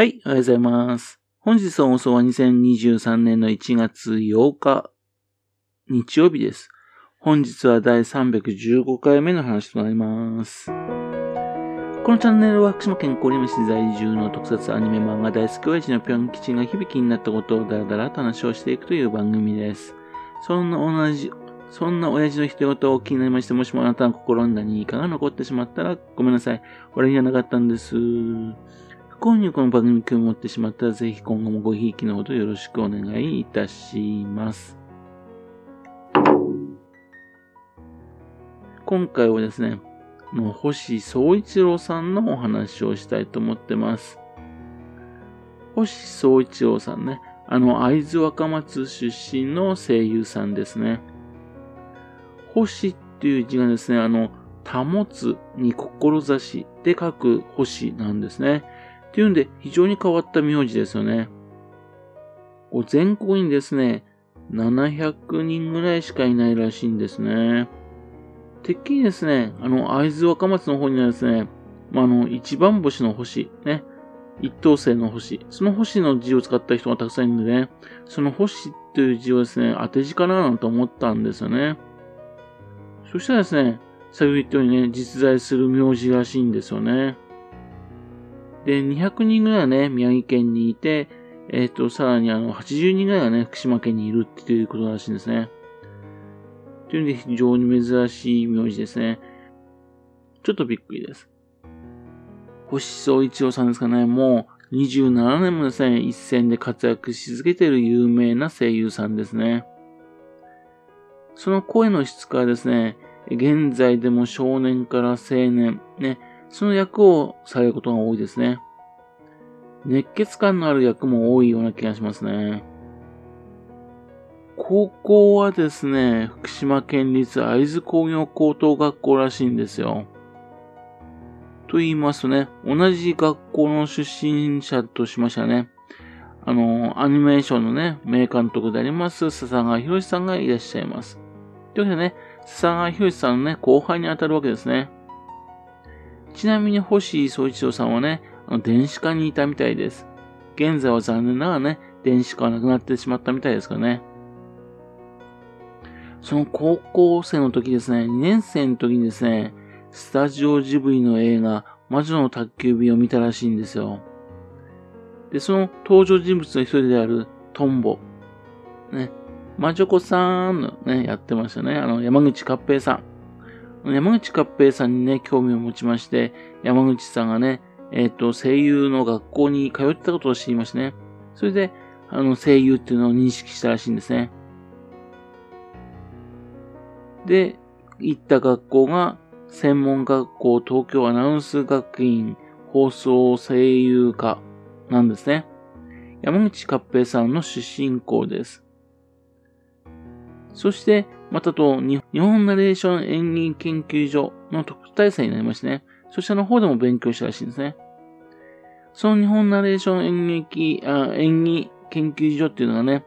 はい、おはようございます。本日の放送は2023年の1月8日、日曜日です。本日は第315回目の話となります。このチャンネルは福島県郡山市在住の特撮アニメ漫画大好き親父のぴょん吉が響きになったことをだらだらと話をしていくという番組です。そんな同じ、そんな親父の人事を気になりまして、もしもあなたの心に何かが残ってしまったらごめんなさい。俺にはなかったんです。購入この番組に興味を持ってしまったら、ぜひ今後もごひいきのほどよろしくお願いいたします。今回はですね、の星総一郎さんのお話をしたいと思ってます。星総一郎さんね、あの、会津若松出身の声優さんですね。星っていう字がですね、あの、保つに志で書く星なんですね。っていうんで、非常に変わった名字ですよね。全国にですね、700人ぐらいしかいないらしいんですね。てっきりですね、あの、会津若松の方にはですね、まあ、あの、一番星の星、ね、一等星の星、その星の字を使った人がたくさんいるんでね、その星という字をですね、当て字かななんて思ったんですよね。そしたらですね、先ほど言ったようにね、実在する名字らしいんですよね。で、200人ぐらいはね、宮城県にいて、えっ、ー、と、さらにあの、80人ぐらいがね、福島県にいるっていうことらしいんですね。というので、非常に珍しい名字ですね。ちょっとびっくりです。星総一郎さんですかね、もう27年もですね、一戦で活躍し続けている有名な声優さんですね。その声の質からですね、現在でも少年から青年、ね、その役をされることが多いですね。熱血感のある役も多いような気がしますね。高校はですね、福島県立会津工業高等学校らしいんですよ。と言いますとね、同じ学校の出身者としましたね。あの、アニメーションのね、名監督であります、笹川博さんがいらっしゃいます。というわけでね、笹川博さんのね、後輩に当たるわけですね。ちなみに星総一郎さんはね、あの電子化にいたみたいです。現在は残念ながらね、電子化はなくなってしまったみたいですからね。その高校生の時ですね、2年生の時にですね、スタジオジブリの映画、魔女の宅急便を見たらしいんですよ。で、その登場人物の一人であるトンボ。ね、魔女子さんのね、やってましたね。あの、山口勝平さん。山口勝平さんにね、興味を持ちまして、山口さんがね、えっ、ー、と、声優の学校に通ってたことを知りましてね。それで、あの、声優っていうのを認識したらしいんですね。で、行った学校が、専門学校東京アナウンス学院放送声優科なんですね。山口勝平さんの出身校です。そして、またと、日本ナレーション演技研究所の特待生になりましてね。そちらの方でも勉強したらしいんですね。その日本ナレーション演劇、あ演技研究所っていうのがね、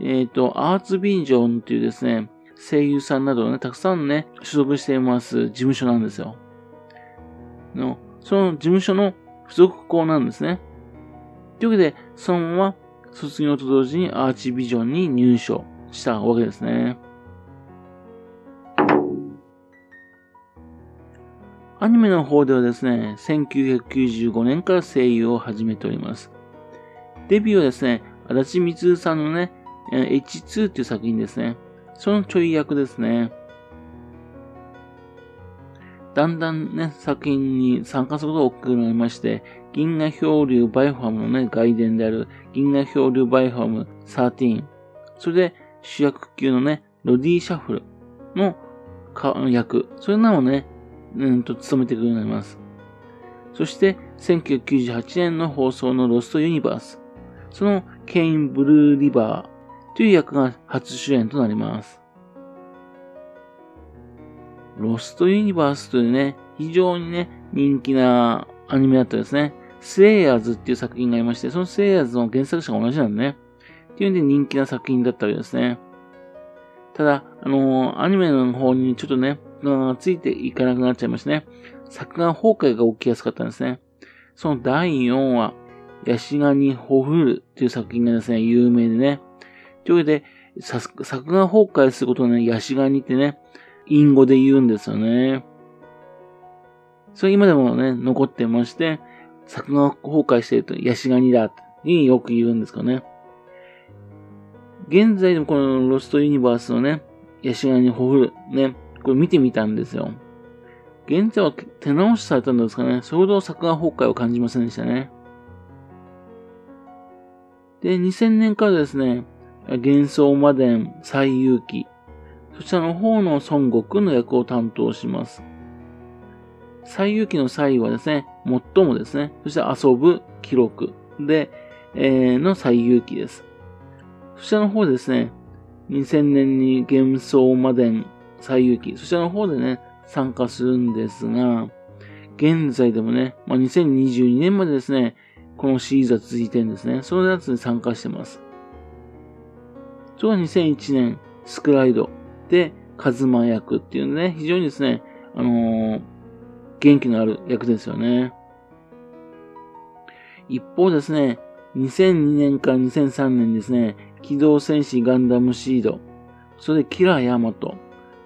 えっ、ー、と、アーツビジョンっていうですね、声優さんなどをね、たくさんね、所属しています事務所なんですよ。の、その事務所の付属校なんですね。というわけで、そのまま卒業と同時にアーチビジョンに入所したわけですね。アニメの方ではですね、1995年から声優を始めております。デビューはですね、足立光さんのね、H2 っていう作品ですね。そのちょい役ですね。だんだんね、作品に参加することが大きくなりまして、銀河漂流バイファムのね、外伝である銀河漂流バイファム13。それで主役級のね、ロディ・シャッフルの役。それなのね、うんと務めてくようになります。そして、1998年の放送のロストユニバース。そのケイン・ブルーリバーという役が初主演となります。ロストユニバースというね、非常にね、人気なアニメだったですね。スレイヤーズっていう作品がありまして、そのスレイヤーズの原作者が同じなんでね。っていうんで人気な作品だったわけですね。ただ、あのー、アニメの方にちょっとね、がついていかなくなっちゃいましたね。作画崩壊が起きやすかったんですね。その第4話、ヤシガニホフルっていう作品がですね、有名でね。というわけで、作画崩壊することをね、ヤシガニってね、隠語で言うんですよね。それ今でもね、残ってまして、作画崩壊しているとヤシガニだってよく言うんですかね。現在でもこのロストユニバースのね、ヤシガニホフル、ね、これ見てみたんですよ。現在は手直しされたんですかね。それほど作画崩壊を感じませんでしたね。で、2000年からですね、幻想魔伝最遊記、そちらの方の孫悟空の役を担当します。最遊記の最はですね、最もですね、そして遊ぶ記録で、えー、の最遊記です。そちらの方ですね、2000年に幻想魔伝最遊記、そちらの方でね、参加するんですが、現在でもね、まあ、2022年までですね、このシリーズは続いてるんですね。そのやつに参加してます。それは2001年、スクライドで、カズマ役っていうね、非常にですね、あのー、元気のある役ですよね。一方ですね、2002年から2003年ですね、機動戦士ガンダムシード、それでキラーヤマト、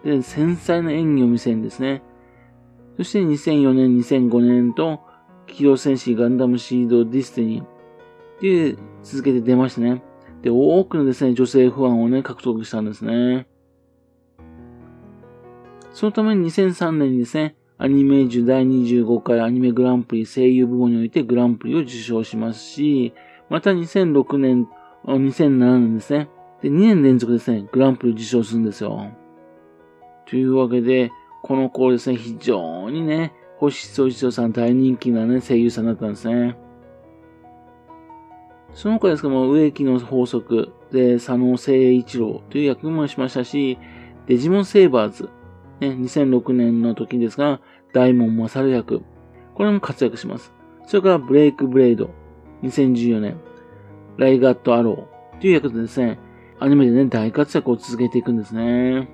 で、繊細な演技を見せるんですね。そして2004年、2005年と、機動戦士ガンダムシードディスティニーっていう続けて出ましたね。で、多くのですね、女性ファンをね、獲得したんですね。そのために2003年にですね、アニメージュ第25回アニメグランプリ声優部門においてグランプリを受賞しますし、また2006年、2007年ですね。で、2年連続ですね、グランプリを受賞するんですよ。というわけで、この子ですね、非常にね、星総一郎さん大人気なね、声優さんだったんですね。その他ですけども、植木の法則で佐野誠一郎という役もしましたし、デジモンセーバーズ、ね、2006年の時ですが、大門勝役、これも活躍します。それからブレイクブレイド、2014年、ライガットアローという役でですね、アニメでね、大活躍を続けていくんですね。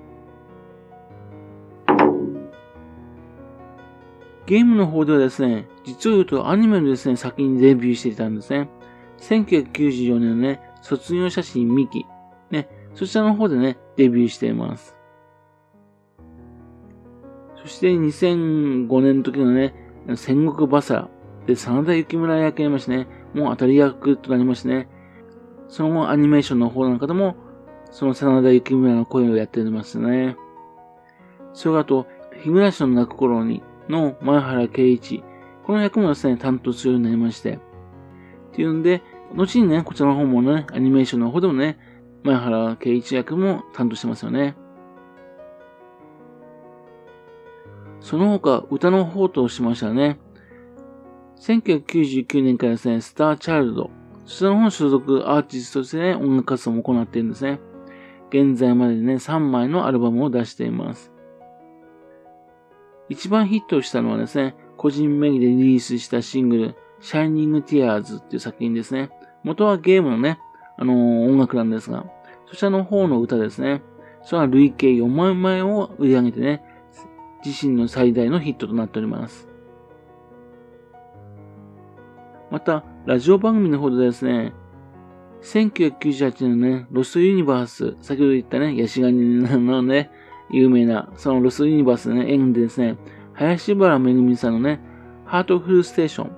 ゲームの方ではですね、実を言うとアニメのですね、先にデビューしていたんですね。1994年のね、卒業写真ミキ。ね、そちらの方でね、デビューしています。そして2005年の時のね、戦国バサラで真田幸村役やりましてね、もう当たり役となりましてね、その後アニメーションの方なんかでも、その真田幸村の声をやっておりますね。それからあと、日暮らしの泣く頃に、の前原圭一。この役もですね、担当するようになりまして。っていうんで、後にね、こちらの方もね、アニメーションの方でもね、前原圭一役も担当してますよね。その他、歌の方としましたね。1999年からですね、スターチャイルド。そちらの方所属アーティストとしてね、音楽活動も行っているんですね。現在までね、3枚のアルバムを出しています。一番ヒットしたのはですね、個人名義でリリースしたシングル、シャイニング・ティアーズっていう作品ですね。元はゲームのね、あのー、音楽なんですが、そちらの方の歌ですね。それは累計4万枚を売り上げてね、自身の最大のヒットとなっております。また、ラジオ番組の方でですね、1998年のね、ロストユニバース、先ほど言ったね、ヤシガニのね、有名な、そのロスユニバースのね、演でですね、林原めぐみさんのね、ハートフルステーションっ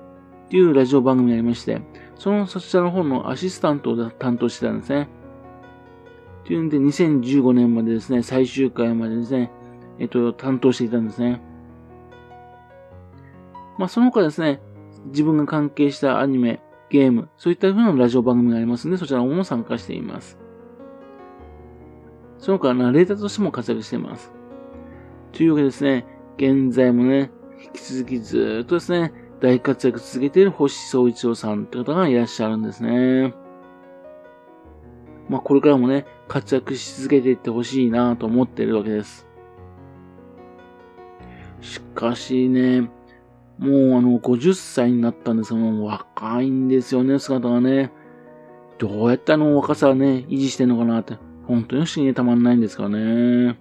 ていうラジオ番組がありまして、そのそちらの方のアシスタントを担当してたんですね。というんで、2015年までですね、最終回までですね、えっと、担当していたんですね。まあ、その他ですね、自分が関係したアニメ、ゲーム、そういった風なラジオ番組がありますので、そちらも参加しています。その他ナレーターとしても活躍しています。というわけですね、現在もね、引き続きずっとですね、大活躍続けている星総一郎さんって方がいらっしゃるんですね。まあこれからもね、活躍し続けていってほしいなと思っているわけです。しかしね、もうあの50歳になったんですが、もう若いんですよね、姿がね。どうやってあの若さをね、維持してんのかなって。本当に不思議でたまんないんですからね。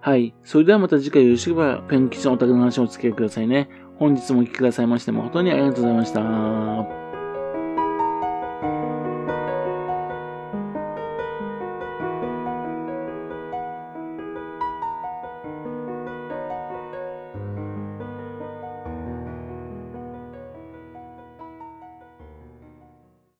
はい。それではまた次回よろしければ、ペンキチのお宅の話をお付き合いくださいね。本日もお聴きくださいまして誠にありがとうございました。